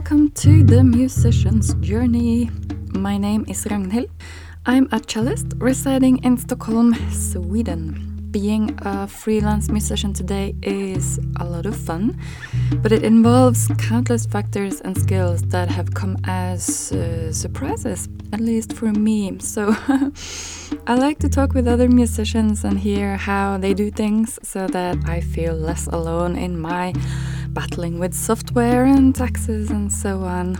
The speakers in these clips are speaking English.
welcome to the musician's journey. My name is Ragnhild. I'm a cellist residing in Stockholm, Sweden. Being a freelance musician today is a lot of fun, but it involves countless factors and skills that have come as uh, surprises, at least for me. So I like to talk with other musicians and hear how they do things so that I feel less alone in my battling with software and taxes and so on.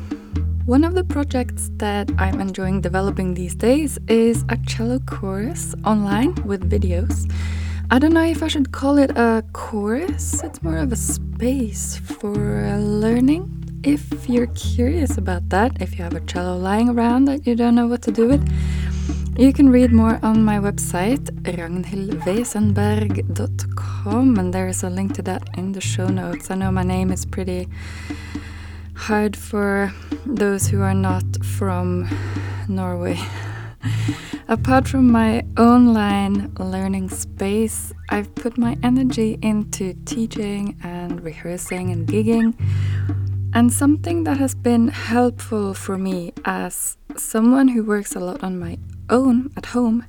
One of the projects that I'm enjoying developing these days is a cello course online with videos. I don't know if I should call it a course, it's more of a space for learning. If you're curious about that, if you have a cello lying around that you don't know what to do with, you can read more on my website, ragnhildwesenberg.com, and there is a link to that in the show notes. I know my name is pretty hard for those who are not from Norway. Apart from my online learning space, I've put my energy into teaching and rehearsing and gigging. And something that has been helpful for me as someone who works a lot on my own at home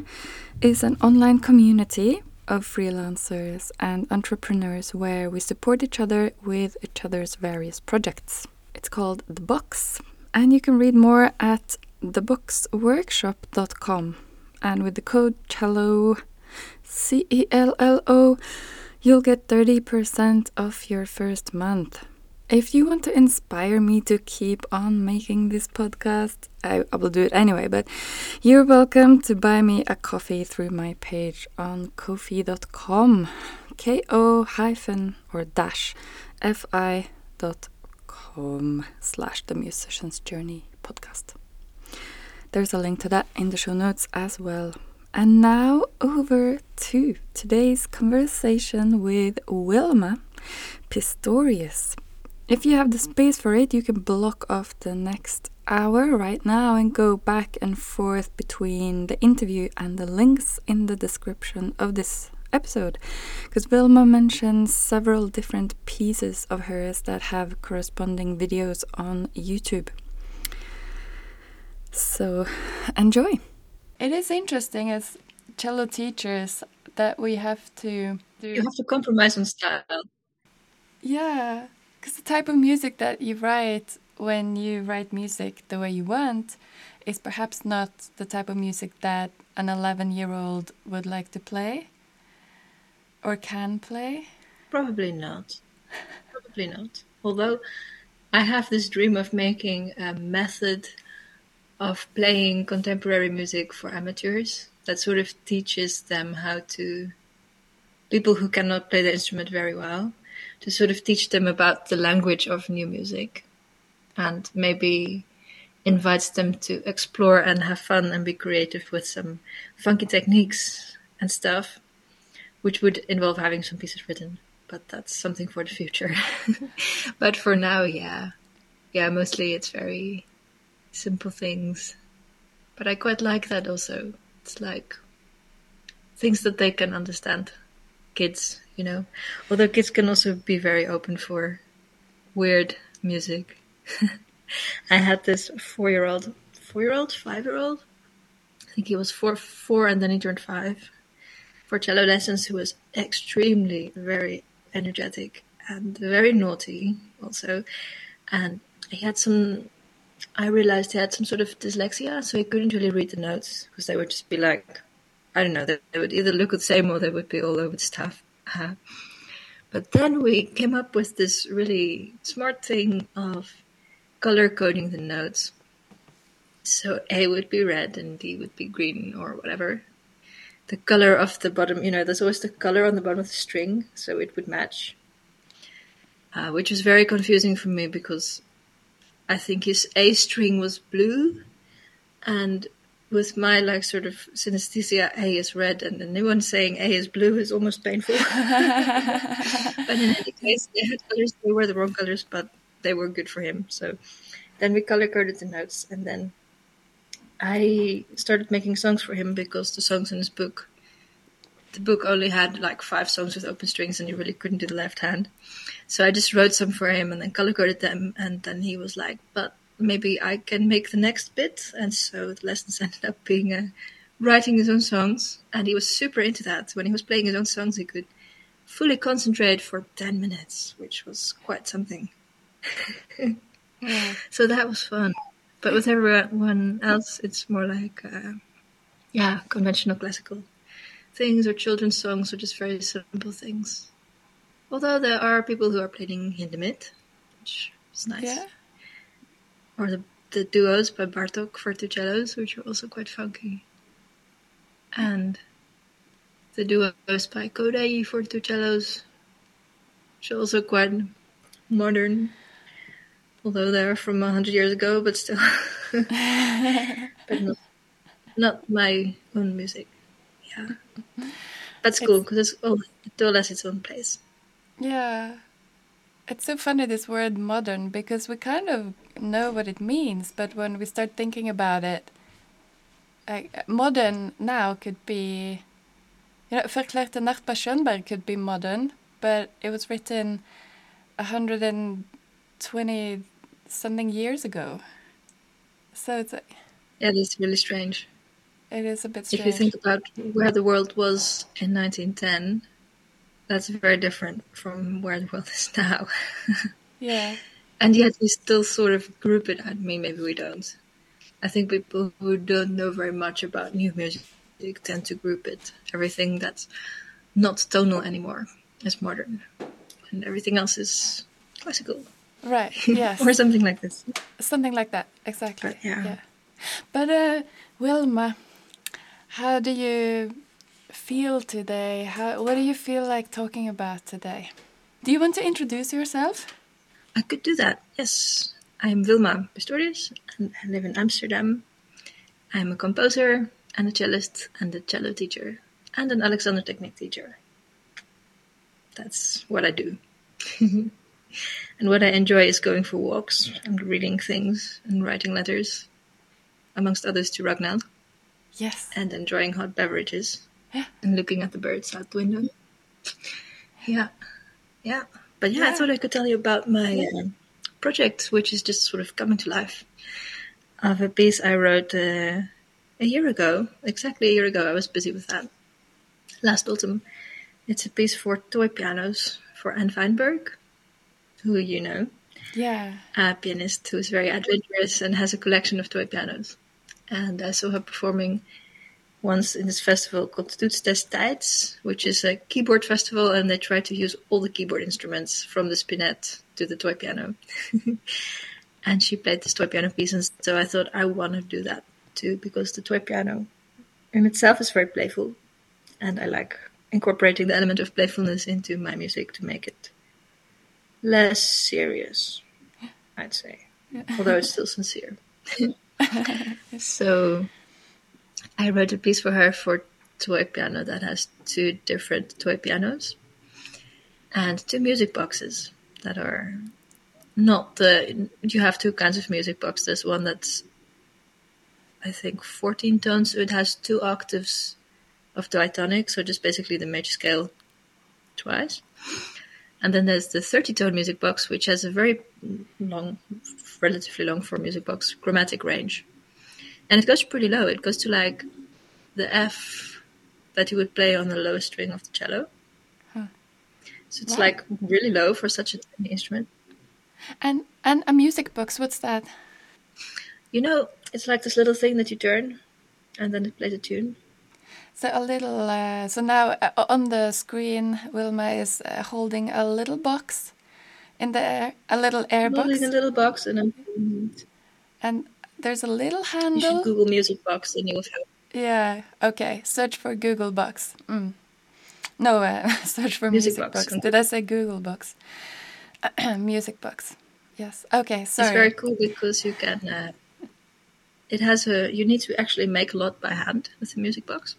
is an online community of freelancers and entrepreneurs where we support each other with each other's various projects. It's called The Box, and you can read more at theboxworkshop.com. And with the code CELLO, C E L L O, you'll get 30% off your first month. If you want to inspire me to keep on making this podcast, I, I, will do it anyway, but you're welcome to buy me a coffee through my page on ko-fi.com. K O hyphen or dash F I dot com slash the musician's journey podcast. There's a link to that in the show notes as well. And now over to today's conversation with Wilma Pistorius. If you have the space for it, you can block off the next hour right now and go back and forth between the interview and the links in the description of this episode. Because Wilma mentions several different pieces of hers that have corresponding videos on YouTube. So enjoy. It is interesting as cello teachers that we have to do. You have to compromise on style. Yeah, because the type of music that you write when you write music the way you want is perhaps not the type of music that an 11 year old would like to play or can play. Probably not. Probably not. Although I have this dream of making a method of playing contemporary music for amateurs that sort of teaches them how to people who cannot play the instrument very well to sort of teach them about the language of new music and maybe invites them to explore and have fun and be creative with some funky techniques and stuff, which would involve having some pieces written. But that's something for the future. but for now, yeah. Yeah, mostly it's very simple things. But I quite like that also. It's like things that they can understand. Kids, you know. Although kids can also be very open for weird music. I had this four year old, four year old, five year old. I think he was four, four, and then he turned five. For cello lessons, who was extremely very energetic and very naughty also, and he had some. I realized he had some sort of dyslexia, so he couldn't really read the notes because they would just be like, I don't know, they, they would either look the same or they would be all over the stuff. Uh, but then we came up with this really smart thing of color coding the notes. So A would be red and D would be green or whatever. The color of the bottom, you know, there's always the color on the bottom of the string, so it would match. Uh, which was very confusing for me because I think his A string was blue and with my like sort of synesthesia, A is red, and anyone saying A is blue is almost painful. but in any case, they had colors. They were the wrong colors, but they were good for him. So then we color coded the notes, and then I started making songs for him because the songs in his book the book only had like five songs with open strings, and you really couldn't do the left hand. So I just wrote some for him and then color coded them, and then he was like, "But maybe I can make the next bit." And so the lessons ended up being uh, writing his own songs, and he was super into that. When he was playing his own songs, he could fully concentrate for ten minutes, which was quite something. Yeah. So that was fun. But with everyone else, it's more like, uh, yeah, conventional classical things or children's songs or just very simple things. Although there are people who are playing Hindemith, which is nice. Yeah. Or the, the duos by Bartok for two cellos, which are also quite funky. And the duos by Kodály for two cellos, which are also quite modern. Although they're from a hundred years ago, but still, but not, not my own music. Yeah, that's cool because it's oh, it all has its own place. Yeah. It's so funny this word modern because we kind of know what it means, but when we start thinking about it, like modern now could be, you know, Verklärte Nacht by Schönberg could be modern, but it was written 120 something years ago. So it's a, Yeah, it's really strange. it is a bit strange. If you think about where the world was in 1910, that's very different from where the world is now. yeah. and yet we still sort of group it. I mean, maybe we don't. I think people who don't know very much about new music tend to group it. Everything that's not tonal anymore is modern, and everything else is classical Right. Yes. or something like this. Something like that, exactly. But, yeah. But uh, Wilma, how do you feel today? How what do you feel like talking about today? Do you want to introduce yourself? I could do that. Yes, I'm Wilma Pistorius, and I live in Amsterdam. I'm a composer and a cellist and a cello teacher and an Alexander Technique teacher. That's what I do. and what I enjoy is going for walks and reading things and writing letters, amongst others to Ragnhild. Yes. and enjoying hot beverages. And looking at the birds out the window. Yeah, yeah. But yeah, I Yeah. thought I could tell you about my um, project, which is just sort of coming to life. Of a piece I wrote uh, a year ago, exactly a year ago. I was busy with that last autumn. It's a piece for toy pianos for Anne Veinberg, who you know, Yeah. a pianist who is very adventurous and has a collection of toy pianos. And I saw her performing once in this festival called Toets des Tijds, which is a keyboard festival, and they try to use all the keyboard instruments from the spinet to the toy piano. and she played this toy piano piece, and so I thought I want to do that too, because the toy piano in itself is very playful, and I like incorporating the element of playfulness into my music to make it less serious, I'd say, although it's still sincere. so I wrote a piece for her for toy piano that has two different toy pianos and two music boxes that are not the you have two kinds of music box there's one that's i think 14 tones. So it has two octaves of diatonic so just basically the major scale twice. And then there's the 30 tone music box which has a very long relatively long for music box chromatic range and it goes pretty low it goes to like the f that you would play on the lowest string of the cello Huh. so it's Wow. like really low for such a tiny instrument And and a music box. What's that? You know, it's like this little thing that you turn, and then it plays a tune. So a little. Uh, so now uh, on the screen, Wilma is uh, holding a little box in the air, a little air box, Holding a little box, and then and there's a little handle. you should. Google Music Box, and you will have Yeah. Okay. Search for Google Box. Mm. No, uh, search for Music music, Box. box. Did I say Google Box? music box. Yes. Okay. Sorry. It's very cool because you can. Uh, it has a. You need to actually make a lot by hand with the music box.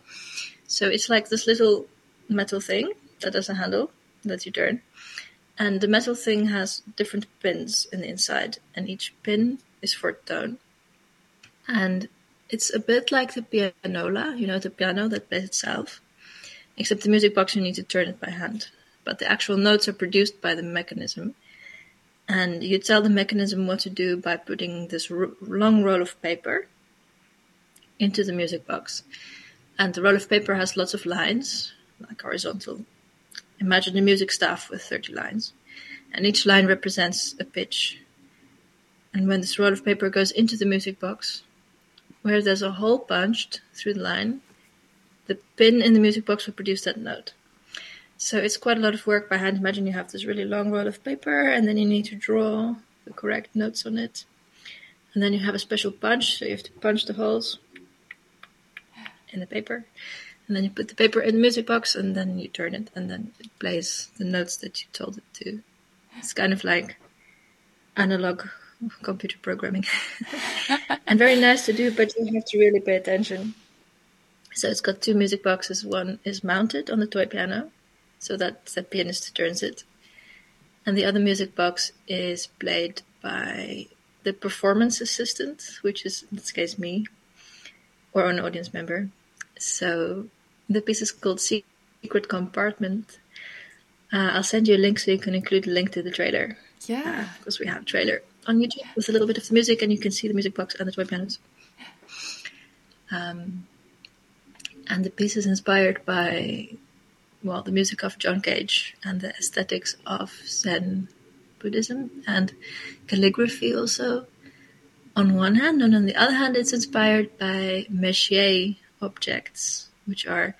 So it's like this little metal thing that has a handle that you turn, and the metal thing has different pins in the inside, and each pin is for tone. And it's a bit like the pianola, you know, the piano that plays itself, except the music box you need to turn it by hand. But the actual notes are produced by the mechanism. And you tell the mechanism what to do by putting this long roll of paper into the music box. And the roll of paper has lots of lines, like horizontal. Imagine a music staff with 30 lines. And each line represents a pitch. And when this roll of paper goes into the music box, where there's a hole punched through the line, the pin in the music box will produce that note. So it's quite a lot of work by hand. Imagine you have this really long roll of paper and then you need to draw the correct notes on it. And then you have a special punch, so you have to punch the holes in the paper. And then you put the paper in the music box and then you turn it and then it plays the notes that you told it to. It's kind of like analog computer programming. and very nice to do, but you have to really pay attention. So it's got two music boxes. One is mounted on the toy piano, so that the pianist turns it. And the other music box is played by the performance assistant, which is in this case me, or an audience member. So the piece is called Secret Compartment. Uh, I'll send you a link so you can include a link to the trailer. Yeah. Uh, because we have a trailer on YouTube with a little bit of the music, and you can see the music box and the toy pianos. Um, and the piece is inspired by, well, the music of John Cage and the aesthetics of Zen Buddhism and calligraphy also on one hand, and on the other hand, it's inspired by Messier objects, which are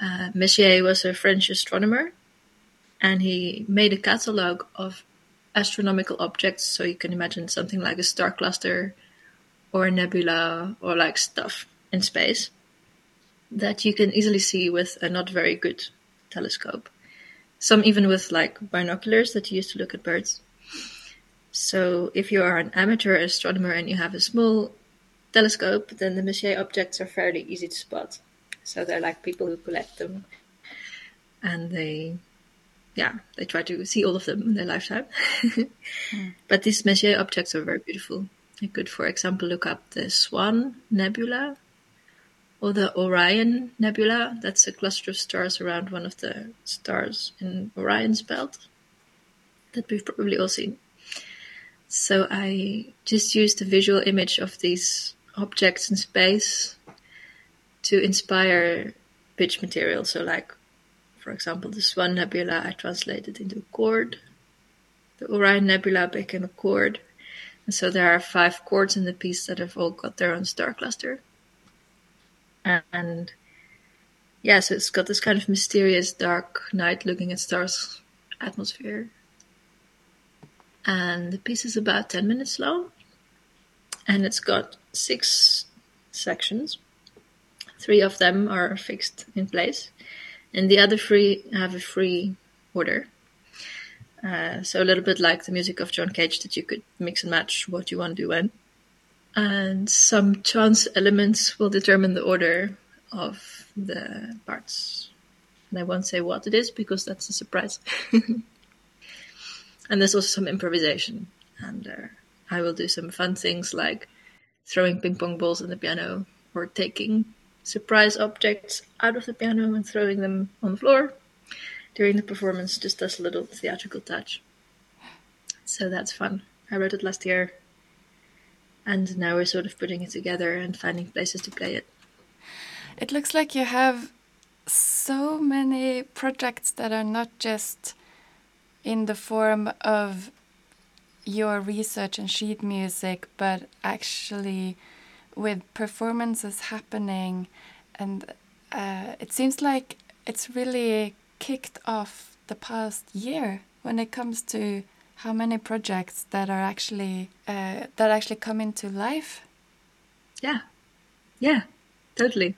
uh, Messier was a French astronomer, and he made a catalog of astronomical objects. So you can imagine something like a star cluster or a nebula or like stuff in space that you can easily see with a not very good telescope. Some even with like binoculars that you use to look at birds. So if you are an amateur astronomer and you have a small telescope, then the Messier objects are fairly easy to spot. So they're like people who collect them and they yeah, they try to see all of them in their lifetime. mm. But these Messier objects are very beautiful. You could, for example, look up the Swan Nebula or the Orion Nebula. That's a cluster of stars around one of the stars in Orion's belt that we've probably all seen. So I just used the visual image of these objects in space to inspire pitch material. So like for example, the Swan Nebula I translated into a chord. The Orion Nebula became a chord. And so there are five chords in the piece that have all got their own star cluster. And yeah, so it's got this kind of mysterious dark night looking at stars atmosphere. And the piece is about 10 minutes long. And it's got six sections. Three of them are fixed in place and the other three have a free order. Uh, so a little bit like the music of John Cage, that you could mix and match what you want to do when. And some chance elements will determine the order of the parts. And I won't say what it is because that's a surprise. and there's also some improvisation. And uh, I will do some fun things like throwing ping pong balls in the piano or taking surprise objects out of the piano and throwing them on the floor during the performance just as a little theatrical touch. So that's fun. I wrote it last year and now we're sort of putting it together and finding places to play it. It looks like you have so many projects that are not just in the form of your research and sheet music, but actually with performances happening, and uh, it seems like it's really kicked off the past year when it comes to how many projects that are actually uh, that actually come into life. Yeah, yeah, totally.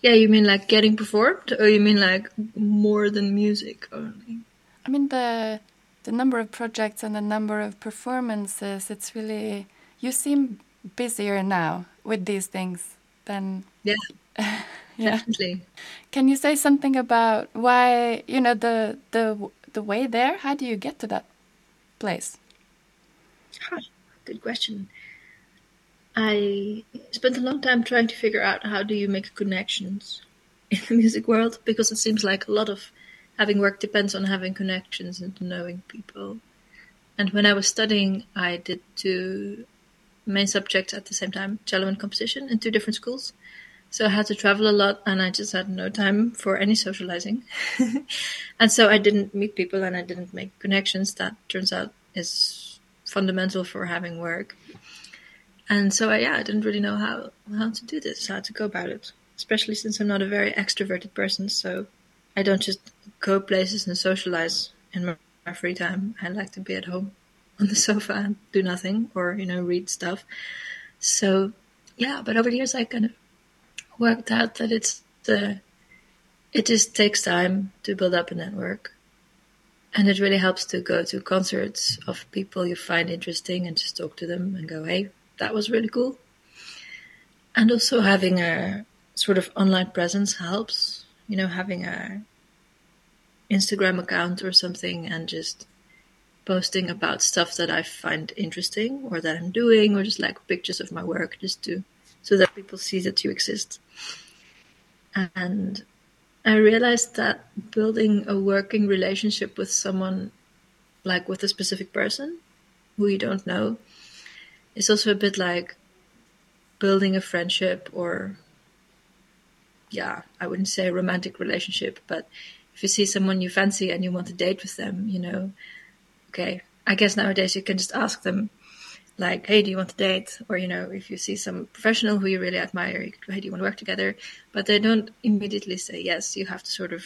Yeah, you mean like getting performed, or you mean like more than music only? I mean the the number of projects and the number of performances. It's really you seem busier now with these things than yeah, yeah. definitely. Can you say something about why you know the the the way there? How do you get to that place? Huh, good question. I spent a long time trying to figure out how do you make connections in the music world because it seems like a lot of having work depends on having connections and knowing people. And when I was studying, I did two main subjects at the same time cello and composition in two different schools. So I had to travel a lot and I just had no time for any socializing. and so I didn't meet people and I didn't make connections. That turns out is fundamental for having work. And so I, yeah, I didn't really know how, how to do this, how to go about it, especially since I'm not a very extroverted person. So I don't just go places and socialize in my, my free time. I like to be at home on the sofa and do nothing or, you know, read stuff. So yeah, but over the years I kind of worked out that it's the it just takes time to build up a network. And it really helps to go to concerts of people you find interesting and just talk to them and go, hey, that was really cool. And also having a sort of online presence helps. You know, having a Instagram account or something and just posting about stuff that I find interesting or that I'm doing or just like pictures of my work just to so that people see that you exist. And I realized that building a working relationship with someone, like with a specific person who you don't know, is also a bit like building a friendship or, yeah, I wouldn't say a romantic relationship, but if you see someone you fancy and you want to date with them, you know, okay, I guess nowadays you can just ask them, like, hey, do you want to date? Or, you know, if you see some professional who you really admire, you could, hey, do you want to work together? But they don't immediately say yes. You have to sort of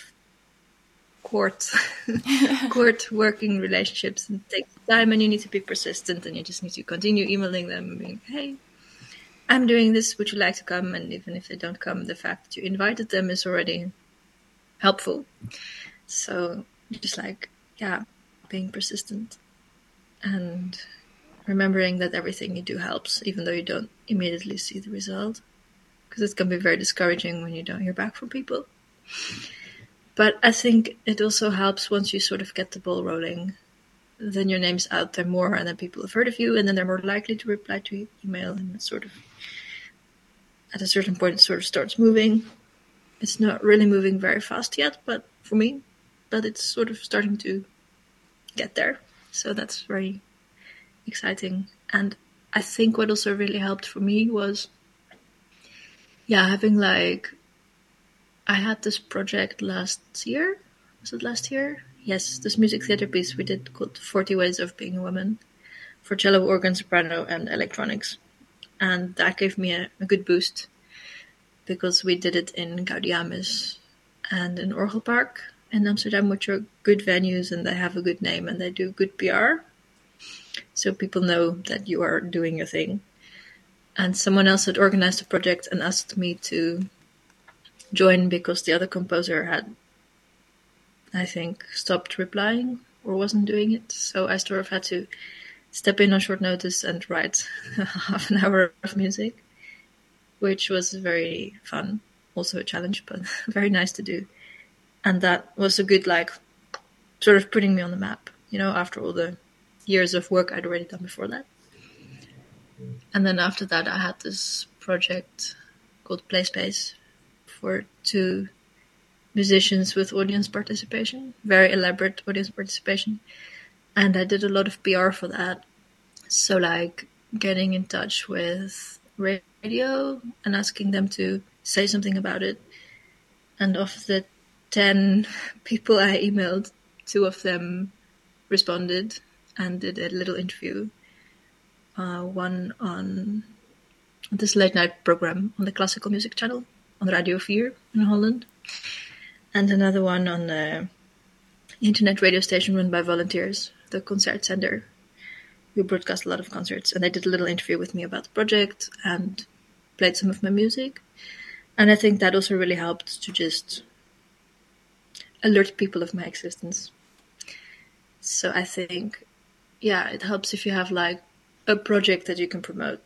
court, court working relationships and take time and you need to be persistent and you just need to continue emailing them being, hey, I'm doing this. Would you like to come? And even if they don't come, the fact that you invited them is already helpful. So just like, yeah, being persistent and remembering that everything you do helps, even though you don't immediately see the result. Because it can be very discouraging when you don't hear back from people. But I think it also helps once you sort of get the ball rolling. Then your name's out there more, and then people have heard of you, and then they're more likely to reply to your email, and it sort of, at a certain point, it sort of starts moving. It's not really moving very fast yet, but for me, but it's sort of starting to get there. So that's very exciting. And I think what also really helped for me was, yeah, having like, I had this project last year. Was it last year? Yes, this music theater piece we did called 40 Ways of Being a Woman for cello, organ, soprano, and electronics. And that gave me a, a good boost because we did it in Gaudiamus and in Orgelpark in Amsterdam, which are good venues and they have a good name and they do good PR. So people know that you are doing your thing. And someone else had organized a project and asked me to join because the other composer had, I think, stopped replying or wasn't doing it. So I sort of had to step in on short notice and write half an hour of music, which was very fun. Also a challenge, but very nice to do and that was a good like sort of putting me on the map you know after all the years of work i'd already done before that. And then after that i had this project called play space for two musicians with audience participation very elaborate audience participation. And i did a lot of pr for that. So like getting in touch with radio and asking them to say something about it. And of the 10 people I emailed, two of them responded and did a little interview. Uh, one on this late night program on the classical music channel on Radio 4 in Holland, and another one on the internet radio station run by volunteers, the Concertzender, who broadcast a lot of concerts. And they did a little interview with me about the project and played some of my music. And I think that also really helped to just alert people of my existence. So I think, yeah, it helps if you have like a project that you can promote.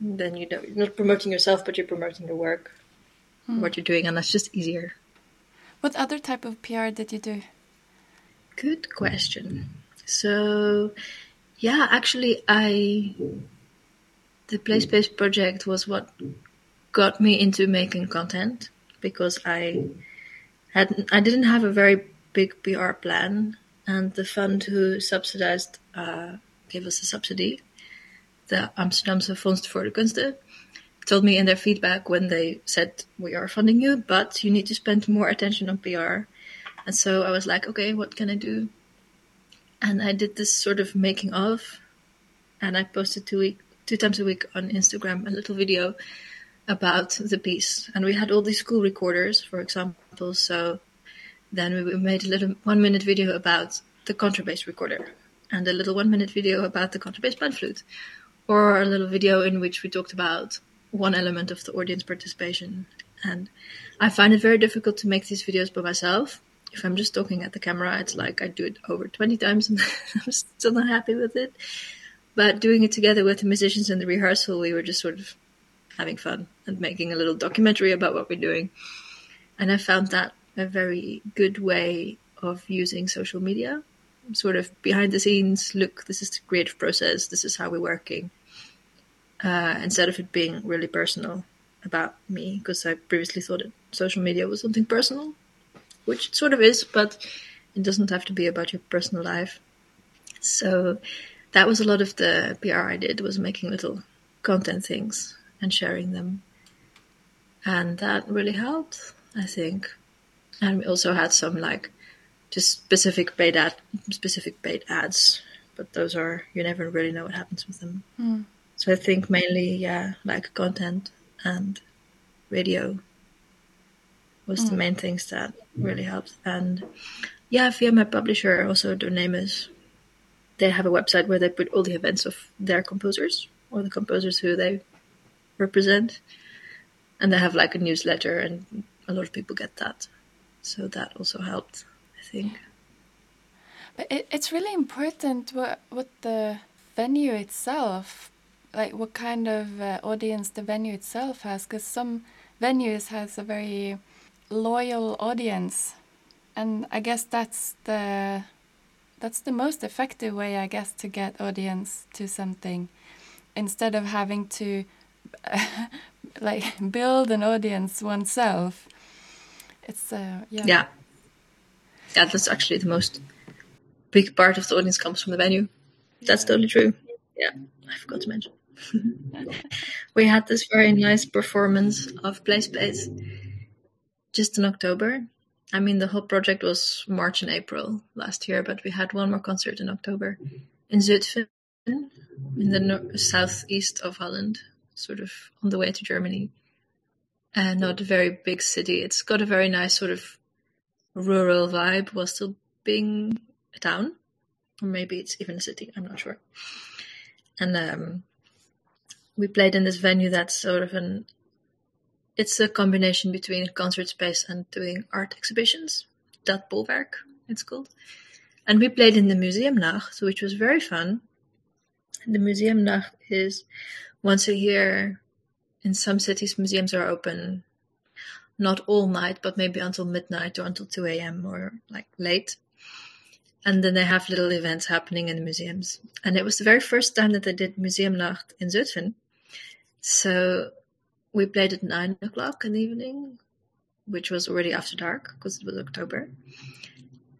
Then you know you're not promoting yourself, but you're promoting the work, hmm. what you're doing, and that's just easier. What other type of PR did you do? Good question. So, yeah, actually, I the Play Space project was what got me into making content because I had I didn't have a very big PR plan, and the fund who subsidized uh, gave us a subsidy, the Amsterdamse Fonds voor de Kunsten, told me in their feedback when they said we are funding you, but you need to spend more attention on PR. And so I was like, okay, what can I do? And I did this sort of making of, and I posted two week, two times a week on Instagram a little video about the piece. And we had all these school recorders, for example. So then we made a little one minute video about the contrabass recorder and a little one minute video about the contrabass pan flute or a little video in which we talked about one element of the audience participation. And I find it very difficult to make these videos by myself. If I'm just talking at the camera, it's like I do it over 20 times and I'm still not happy with it. But doing it together with the musicians in the rehearsal, we were just sort of having fun and making a little documentary about what we're doing. And I found that a very good way of using social media. Sort of behind the scenes, look, this is the creative process, this is how we're working. Uh, instead of it being really personal about me, because I previously thought that social media was something personal, which it sort of is, but it doesn't have to be about your personal life. So that was a lot of the PR I did was making little content things and sharing them. And that really helped, I think. And we also had some like just specific paid ad, specific paid ads, but those are you never really know what happens with them. Mm. So I think mainly, yeah, like content and radio was mm. the main things that really helped. And yeah, via my publisher, also Donemus, they have a website where they put all the events of their composers or the composers who they represent. And they have like a newsletter, and a lot of people get that. So that also helped, I think. But it, it's really important what what the venue itself, like what kind of uh, audience the venue itself has, because some venues has a very loyal audience, and I guess that's the that's the most effective way, I guess, to get audience to something, instead of having to like build an audience oneself. It's uh, yeah. Yeah. Yeah, that's actually the most big part of the audience comes from the venue. That's totally true. Yeah, I forgot to mention. we had this very nice performance of Play Space just in October. I mean, the whole project was March and April last year, but we had one more concert in October in Zutphen, in the north, southeast of Holland, sort of on the way to Germany. And not a very big city. It's got a very nice sort of rural vibe while still being a town. Or maybe it's even a city, I'm not sure. And um, we played in this venue that's sort of an it's a combination between a concert space and doing art exhibitions. Dat Bolwerk, it's called. And we played in the Museumnacht, which was very fun. The Museumnacht is once a year. In some cities, museums are open not all night, but maybe until midnight or until 2 a.m. or like late. And then they have little events happening in the museums. And it was the very first time that they did Museumnacht in Zutphen. So we played at nine o'clock in the evening, which was already after dark because it was October.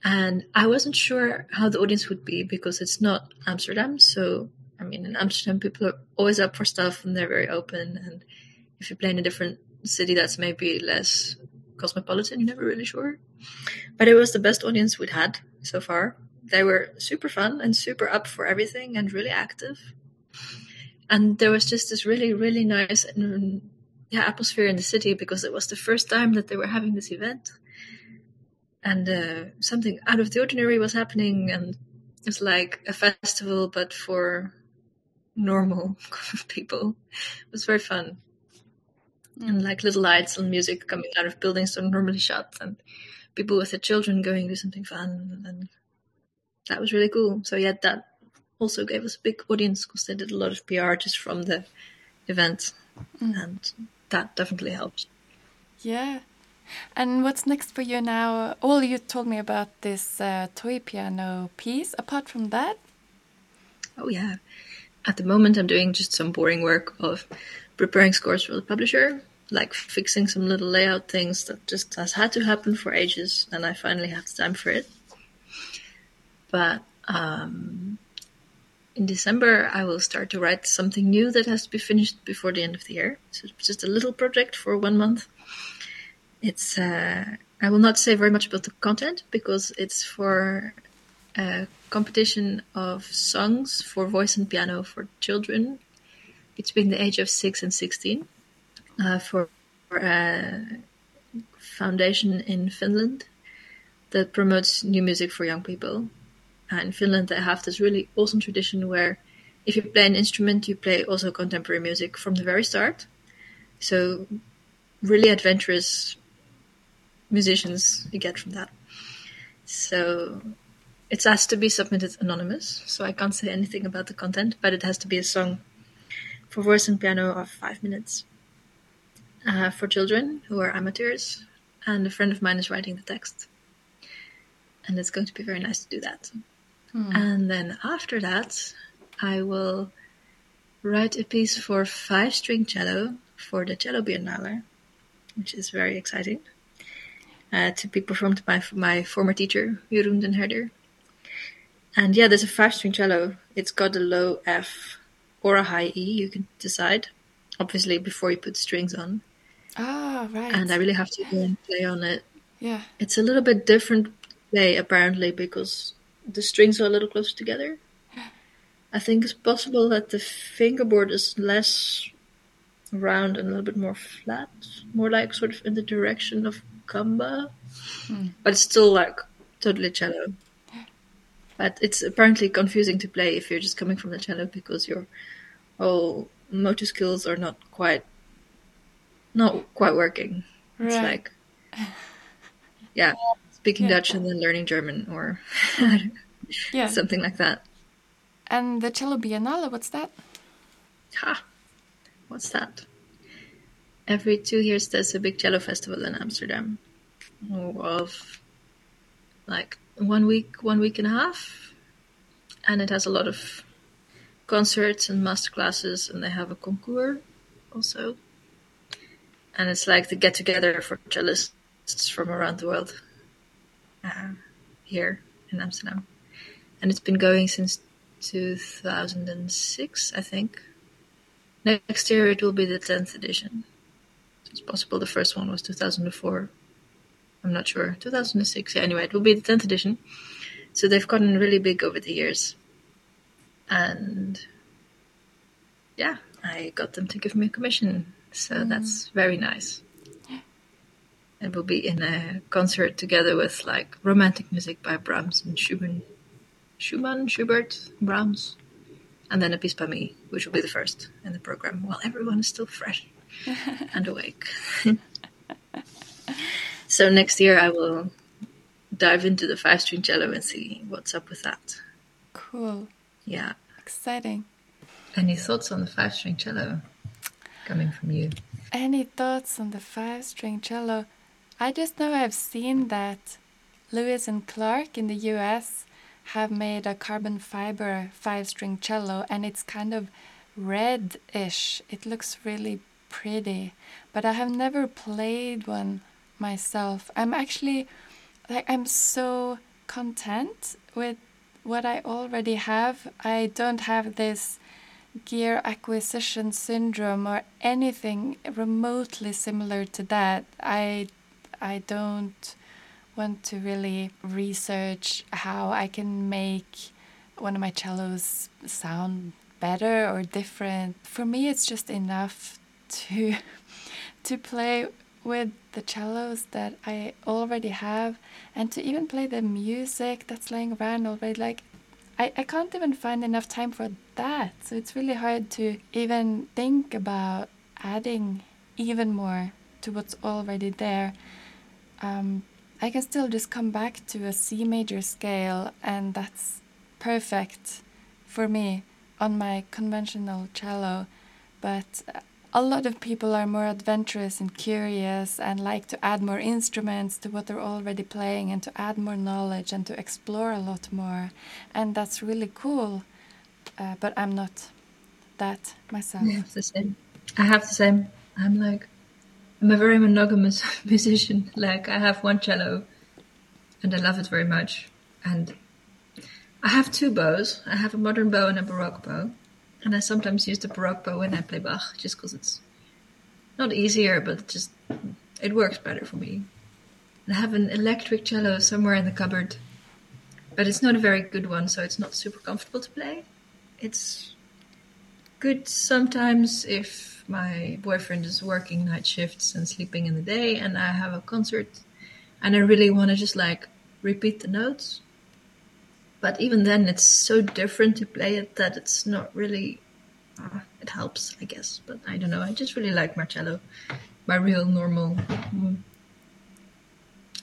And I wasn't sure how the audience would be because it's not Amsterdam. So I mean, in Amsterdam, people are always up for stuff and they're very open. And if you play in a different city that's maybe less cosmopolitan, you're never really sure. But it was the best audience we'd had so far. They were super fun and super up for everything and really active. And there was just this really, really nice yeah, atmosphere in the city because it was the first time that they were having this event. And uh, something out of the ordinary was happening, and it was like a festival, but for normal people. It was very fun. Mm. And like little lights and music coming out of buildings that are normally shut and people with their children going to do something fun. And that was really cool. So yeah, that also gave us a big audience because they did a lot of PR just from the event. Mm. And that definitely helped. Yeah. And what's next for you now? All you told me about this uh, toy piano piece. Apart from that, oh yeah, at the moment I'm doing just some boring work of preparing scores for the publisher like fixing some little layout things that just has had to happen for ages, and I finally have time for it. But um, in December, I will start to write something new that has to be finished before the end of the year. So it's just a little project for one month. It's uh, I will not say very much about the content because it's for a competition of songs for voice and piano for children between the age of six and sixteen uh, for, a foundation in Finland that promotes new music for young people. Uh, in Finland, they have this really awesome tradition where if you play an instrument, you play also contemporary music from the very start. So, really adventurous musicians you get from that. So, it has to be submitted anonymous, so I can't say anything about the content, but it has to be a song for voice and piano of five minutes uh, for children who are amateurs, and a friend of mine is writing the text. And it's going to be very nice to do that. Hmm. And then after that, I will write a piece for five string cello for the Cello Biennale, which is very exciting. Uh, to be performed by my former teacher, Jeroen den Herder. And yeah, there's a five string cello. It's got a low F or a high E, you can decide. Obviously, before you put strings on. Ah, right. And I really have to go and play on it. Yeah. It's a little bit different play apparently because the strings are a little closer together. I think it's possible that the fingerboard is less round and a little bit more flat, more like sort of in the direction of gamba, mm. but it's still like totally cello. But it's apparently confusing to play if you're just coming from the cello because your whole motor skills are not quite not quite working. Right. It's like, yeah, speaking yeah. Dutch and then learning German or yeah. something like that. And the Cello Biennale, what's that? Ha! What's that? Every two years, there's a big cello festival in Amsterdam of like one week, one week and a half, and it has a lot of concerts and master classes, and they have a concours also and it's like the get together for cellists from around the world uh, here in Amsterdam, and it's been going since 2006, I think. Next year it will be the 10th edition. It's possible the first one was 2004. I'm not sure. 2006. Yeah, anyway, it will be the 10th edition. So they've gotten really big over the years. And yeah, I got them to give me a commission so mm. that's very nice. And we'll be in a concert together with like romantic music by Brahms and Schumann, Schumann, Schubert, Brahms, and then a piece by me, which will be the first in the program while everyone is still fresh and awake. so next year I will dive into the five string cello and see what's up with that. Cool. Yeah. Exciting. Any thoughts on the five string cello? coming from you. Any thoughts on the five string cello? I just know I've seen that Luis and Clark in the US have made a carbon fiber five string cello and it's kind of red-ish. It looks really pretty, but I have never played one myself. I'm actually like I'm so content with what I already have. I don't have this gear acquisition syndrome or anything remotely similar to that. I I don't want to really research how I can make one of my cellos sound better or different. For me it's just enough to to play with the cellos that I already have and to even play the music that's laying around already like I, I can't even find enough time for that. So it's really hard to even think about adding even more to what's already there. Um, I can still just come back to a C major scale, and that's perfect for me on my conventional cello. But a lot of people are more adventurous and curious and like to add more instruments to what they're already playing and to add more knowledge and to explore a lot more. And that's really cool. Uh, but I'm not that myself. I have the same. I have the same. I'm like, I'm a very monogamous musician. Like I have one cello, and I love it very much. And I have two bows. I have a modern bow and a baroque bow, and I sometimes use the baroque bow when I play Bach, just because it's not easier, but just it works better for me. I have an electric cello somewhere in the cupboard, but it's not a very good one, so it's not super comfortable to play. It's good sometimes if my boyfriend is working night shifts and sleeping in the day, and I have a concert, and I really want to just like repeat the notes. But even then, it's so different to play it that it's not really. Uh, it helps, I guess, but I don't know. I just really like Marcello, my real normal mm,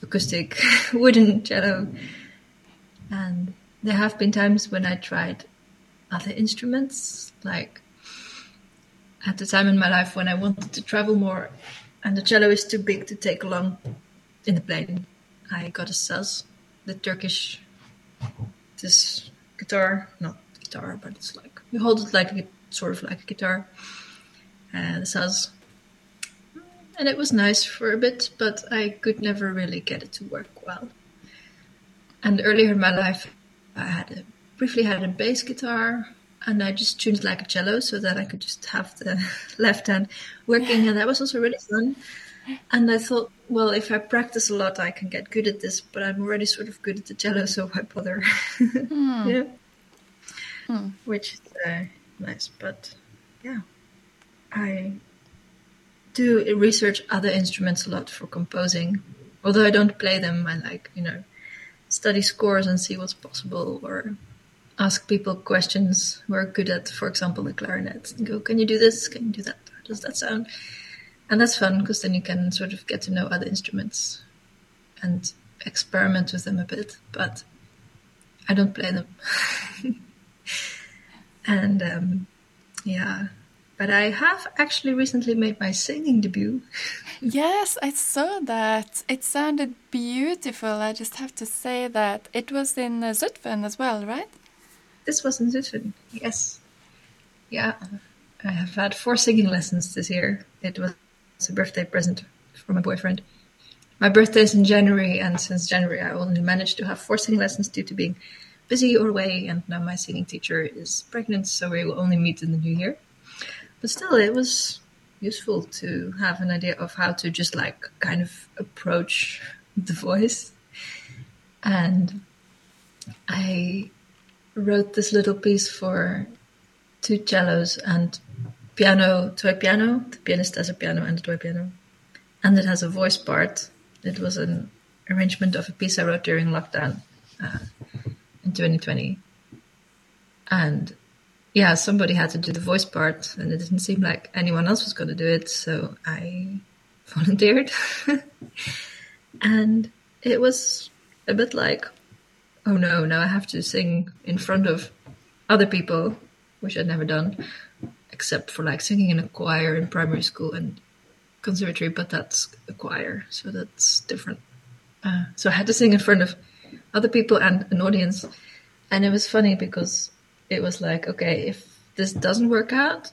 acoustic wooden cello. And there have been times when I tried other instruments, like at the time in my life when I wanted to travel more, and the cello is too big to take along in the plane. I got a saz, the Turkish, this guitar, not guitar, but it's like you hold it like a, sort of like a guitar, and the saz. Mm, and it was nice for a bit, but I could never really get it to work well. And earlier in my life, I had a, briefly had a bass guitar, and I just tuned it like a cello so that I could just have the left hand working, and that was also really fun. And I thought, well, if I practice a lot, I can get good at this, but I'm already sort of good at the cello, so why bother? Hmm. yeah. Hmm. Which is uh, nice, but yeah, I do research other instruments a lot for composing. Although I don't play them, I like, you know, study scores and see what's possible or ask people questions who are good at, for example, the clarinet and go, can you do this? Can you do that? How does that sound? And that's fun because then you can sort of get to know other instruments and experiment with them a bit, but I don't play them. and um, yeah, but I have actually recently made my singing debut. Yes, I saw that. It sounded beautiful. I just have to say that it was in uh, Zutphen as well, right? This was in Zutphen, yes. Yeah, I have had four singing lessons this year. It was a birthday present for my boyfriend. My birthday is in January, and since January, I only managed to have four singing lessons due to being busy or away. And now my singing teacher is pregnant, so we will only meet in the new year. But still, it was useful to have an idea of how to just like kind of approach the voice. And I wrote this little piece for two cellos and piano, toy piano. The pianist has a piano and a toy piano. And it has a voice part. It was an arrangement of a piece I wrote during lockdown uh, in 2020. And yeah, somebody had to do the voice part, and it didn't seem like anyone else was going to do it, so I volunteered. and it was a bit like, oh no, now I have to sing in front of other people, which I'd never done, except for like singing in a choir in primary school and conservatory, but that's a choir, so that's different. Uh, so I had to sing in front of other people and an audience, and it was funny because it was like, okay, if this doesn't work out,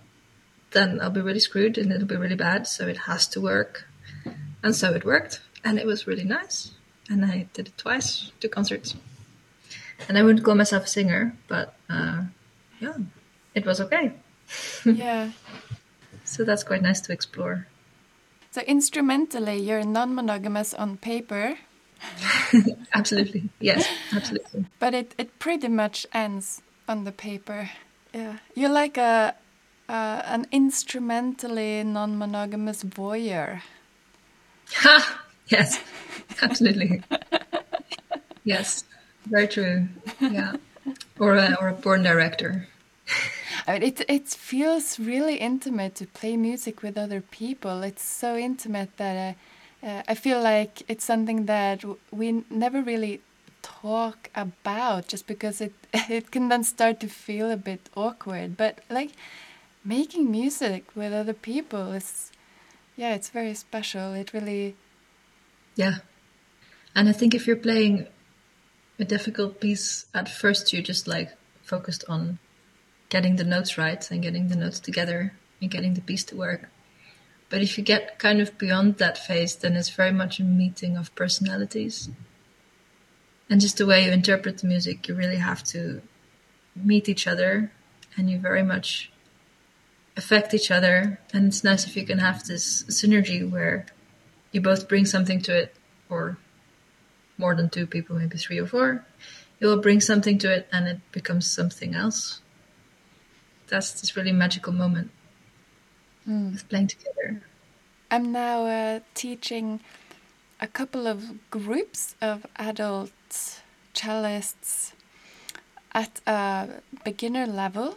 then I'll be really screwed and it'll be really bad. So it has to work, and so it worked, and it was really nice. And I did it twice, two concerts, and I wouldn't call myself a singer, but uh, yeah, it was okay. Yeah. So that's quite nice to explore. So instrumentally, you're non-monogamous on paper. absolutely, yes, absolutely. But it, it pretty much ends on the paper. Yeah, you're like a uh, an instrumentally non-monogamous voyeur. Ha! Yes, absolutely. yes, very true. Yeah, or a, or a porn director. I mean, it it feels really intimate to play music with other people. It's so intimate that uh, uh, I feel like it's something that we never really talk about, just because it it can then start to feel a bit awkward. But like making music with other people is, yeah, it's very special. It really, yeah, and I think if you're playing a difficult piece at first, you're just like focused on getting the notes right and getting the notes together and getting the piece to work. But if you get kind of beyond that phase, then it's very much a meeting of personalities. And just the way you interpret the music, you really have to meet each other and you very much affect each other. And it's nice if you can have this synergy where you both bring something to it, or more than two people, maybe three or four. You will bring something to it and it becomes something else. That's this really magical moment mm. of playing together. I'm now uh, teaching a couple of groups of adult cellists at a beginner level,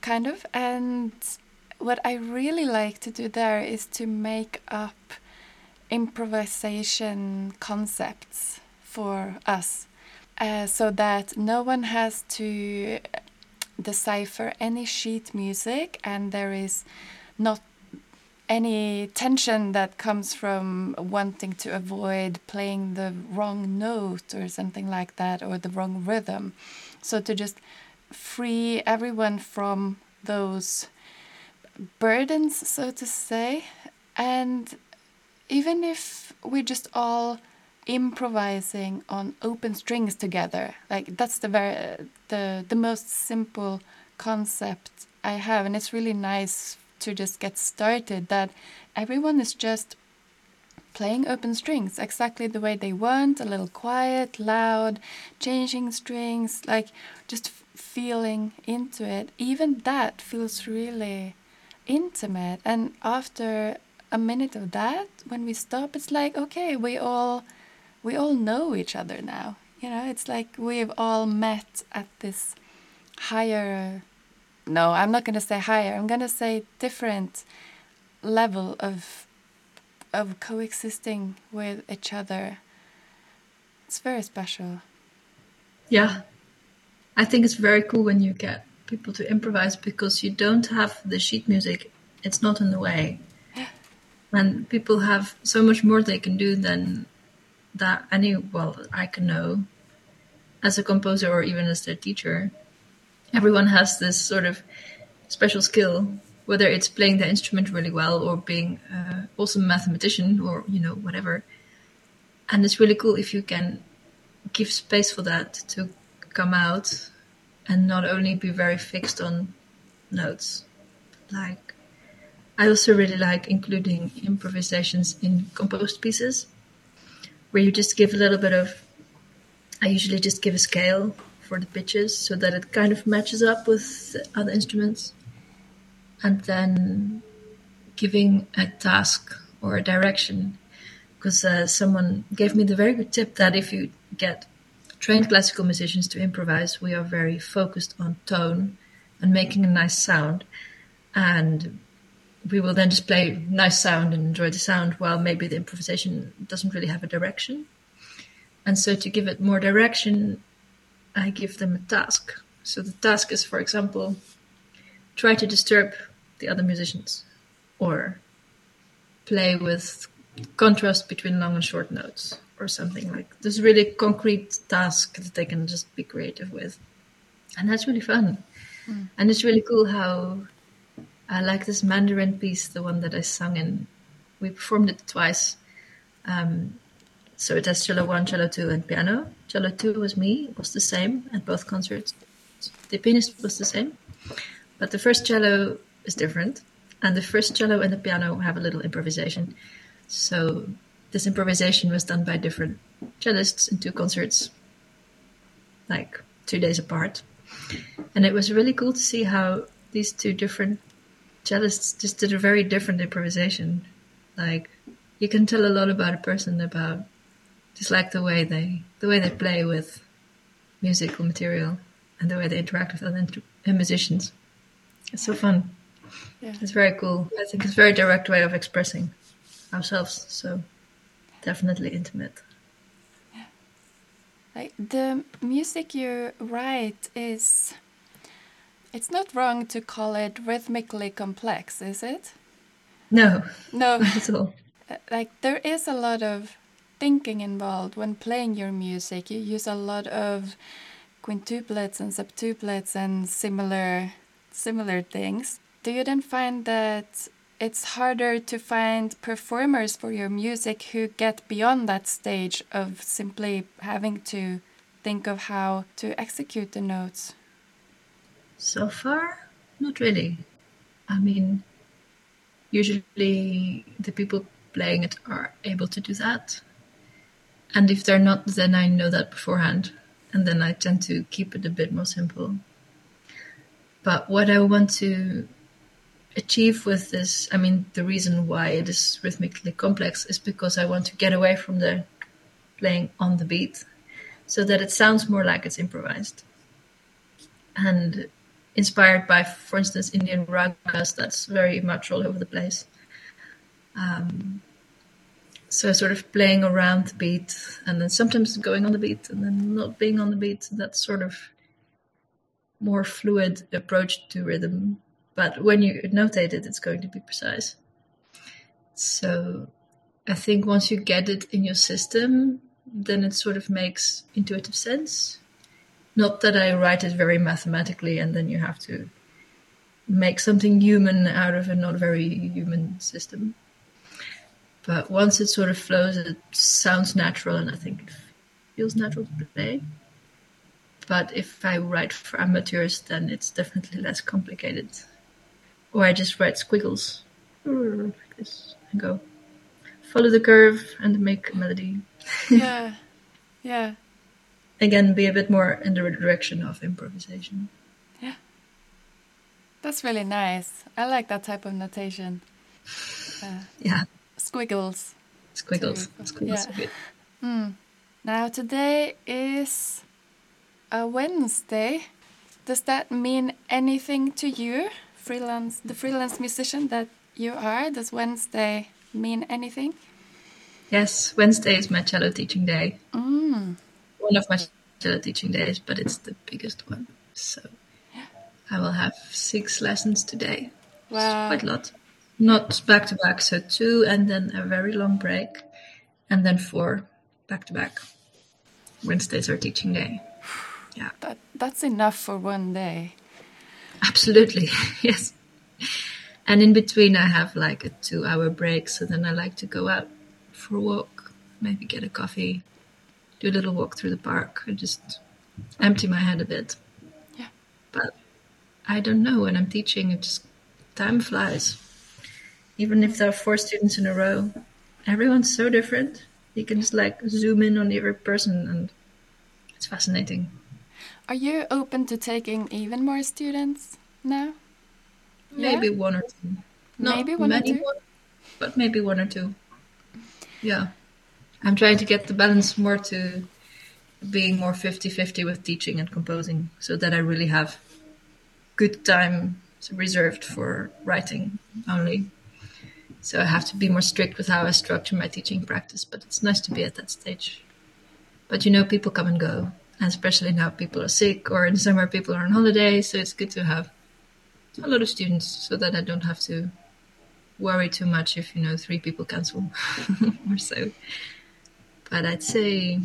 kind of. And what I really like to do there is to make up improvisation concepts for us uh, so that no one has to decipher any sheet music and there is not any tension that comes from wanting to avoid playing the wrong note or something like that or the wrong rhythm. So to just free everyone from those burdens, so to say. And even if we're just all improvising on open strings together, like that's the very the the most simple concept I have, and it's really nice to just get started that everyone is just playing open strings exactly the way they want a little quiet loud changing strings like just feeling into it. Even that feels really intimate. And after a minute of that when we stop it's like okay we all we all know each other now you know it's like we've all met at this higher no, I'm not going to say higher. I'm going to say different level of of coexisting with each other. It's very special. Yeah. I think it's very cool when you get people to improvise because you don't have the sheet music. It's not in the way. And people have so much more they can do than that any well I can know as a composer or even as their teacher everyone has this sort of special skill, whether it's playing the instrument really well or being uh, awesome mathematician or you know whatever. And it's really cool if you can give space for that to come out and not only be very fixed on notes. Like, I also really like including improvisations in composed pieces where you just give a little bit of. I usually just give a scale for the pitches so that it kind of matches up with other instruments. And then giving a task or a direction. Because uh, someone gave me the very good tip that if you get trained classical musicians to improvise, we are very focused on tone and making a nice sound. And we will then just play nice sound and enjoy the sound while maybe the improvisation doesn't really have a direction. And so to give it more direction, I give them a task. So the task is, for example, try to disturb the other musicians or play with contrast between long and short notes or something like this really concrete task that they can just be creative with and that's really fun mm. and it's really cool how i like this mandarin piece the one that i sung in we performed it twice um, so it has cello one, cello two, and piano. Cello two was me, it was the same at both concerts. The pianist was the same, but the first cello is different, and the first cello and the piano have a little improvisation. So this improvisation was done by different cellists in two concerts, like two days apart, and it was really cool to see how these two different cellists just did a very different improvisation. Like you can tell a lot about a person about just like the way they the way they play with musical material and the way they interact with other musicians. It's so fun. Yeah. It's very cool. I think it's a very direct way of expressing ourselves. So definitely intimate. Yeah. Like the music you write is it's not wrong to call it rhythmically complex, is it? No. No. Not at all. Uh, like there is a lot of thinking involved when playing your music. You use a lot of quintuplets and septuplets and similar similar things. Do you then find that it's harder to find performers for your music who get beyond that stage of simply having to think of how to execute the notes? So far, not really. I mean, usually the people playing it are able to do that. And if they're not, then I know that beforehand. And then I tend to keep it a bit more simple. But what I want to achieve with this, I mean, the reason why it is rhythmically complex is because I want to get away from the playing on the beat so that it sounds more like it's improvised. And inspired by, for instance, Indian ragas, that's very much all over the place. Um, so sort of playing around the beat and then sometimes going on the beat and then not being on the beat. That sort of more fluid approach to rhythm. But when you notate it, it's going to be precise. So I think once you get it in your system, then it sort of makes intuitive sense. Not that I write it very mathematically and then you have to make something human out of a not very human system. But once it sort of flows, it sounds natural and I think it feels natural to play. But if I write for amateurs, then it's definitely less complicated. Or I just write squiggles like this and go follow the curve and make a melody. yeah, yeah. Again, be a bit more in the direction of improvisation. Yeah, that's really nice. I like that type of notation. Uh, yeah, squiggles. Squiggles. Squiggles. Yeah. Mm. Now today is a Wednesday. Does that mean anything to you, freelance, the freelance musician that you are? Does Wednesday mean anything? Yes, Wednesday is my cello teaching day. Mm. One of my cello teaching days, but it's the biggest one. So. I will have six lessons today. Wow. quite a lot. Not back to back, so two and then a very long break, and then four back to back. Wednesdays are teaching day. Yeah. That, that's enough for one day. Absolutely, yes. And in between, I have like a two hour break, so then I like to go out for a walk, maybe get a coffee, do a little walk through the park, and just empty my head a bit. Yeah. But I don't know, when I'm teaching, it just time flies. Even if there are four students in a row, everyone's so different. You can just like zoom in on every person, and it's fascinating. Are you open to taking even more students now? Maybe yeah? one or two. Not maybe one or two. More, but maybe one or two. Yeah. I'm trying to get the balance more to being more 50-50 with teaching and composing so that I really have good time reserved for writing only. So I have to be more strict with how I structure my teaching practice, but it's nice to be at that stage. But you know, people come and go, and especially now people are sick or in summer people are on holiday, so it's good to have a lot of students so that I don't have to worry too much if you know three people cancel or so. But I'd say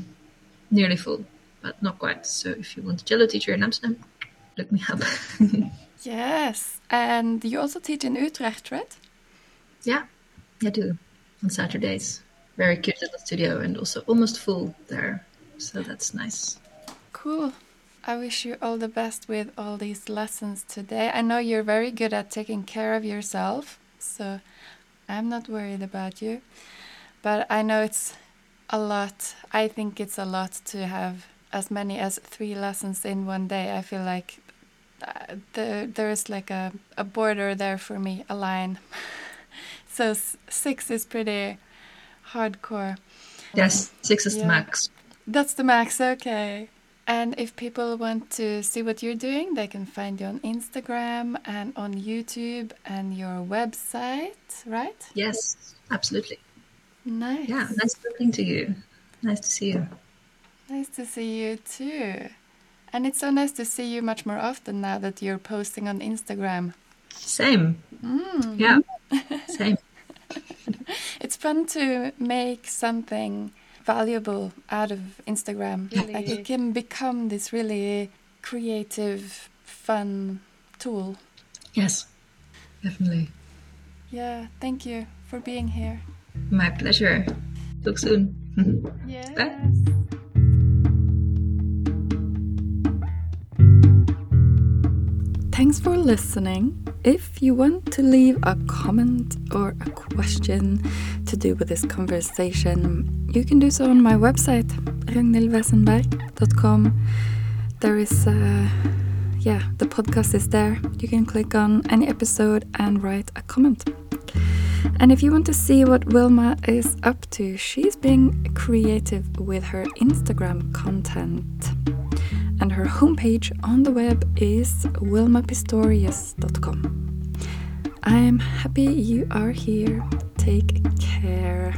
nearly full, but not quite. So if you want a cello teacher in Amsterdam, look me up. yes, and you also teach in Utrecht, right? Yeah, I do on Saturdays. Very cute little studio and also almost full there, so that's nice. Cool. I wish you all the best with all these lessons today. I know you're very good at taking care of yourself, so I'm not worried about you. But I know it's a lot. I think it's a lot to have as many as three lessons in one day. I feel like uh, the, there is like a, a border there for me, a line. so six is pretty hardcore. Yes, six is yeah. the max. That's the max, okay. And if people want to see what you're doing, they can find you on Instagram and on YouTube and your website, right? Yes, absolutely. Nice. Yeah, nice talking to you. Nice to see you. Nice to see you too. And it's so nice to see you much more often now that you're posting on Instagram. Same. Mm. Yeah, same. it's fun to make something valuable out of Instagram. Really. Like it can become this really creative, fun tool. Yes, definitely. Yeah, thank you for being here. My pleasure. Talk soon. Yes. Bye. Thanks for listening. If you want to leave a comment or a question to do with this conversation, you can do so on my website, ragnhildwesenberg.com. There is, uh, yeah, the podcast is there. You can click on any episode and write a comment. And if you want to see what Wilma is up to, she's being creative with her Instagram content. And her homepage on the web is wilmapistorius.com. I'm happy you are here. Take care.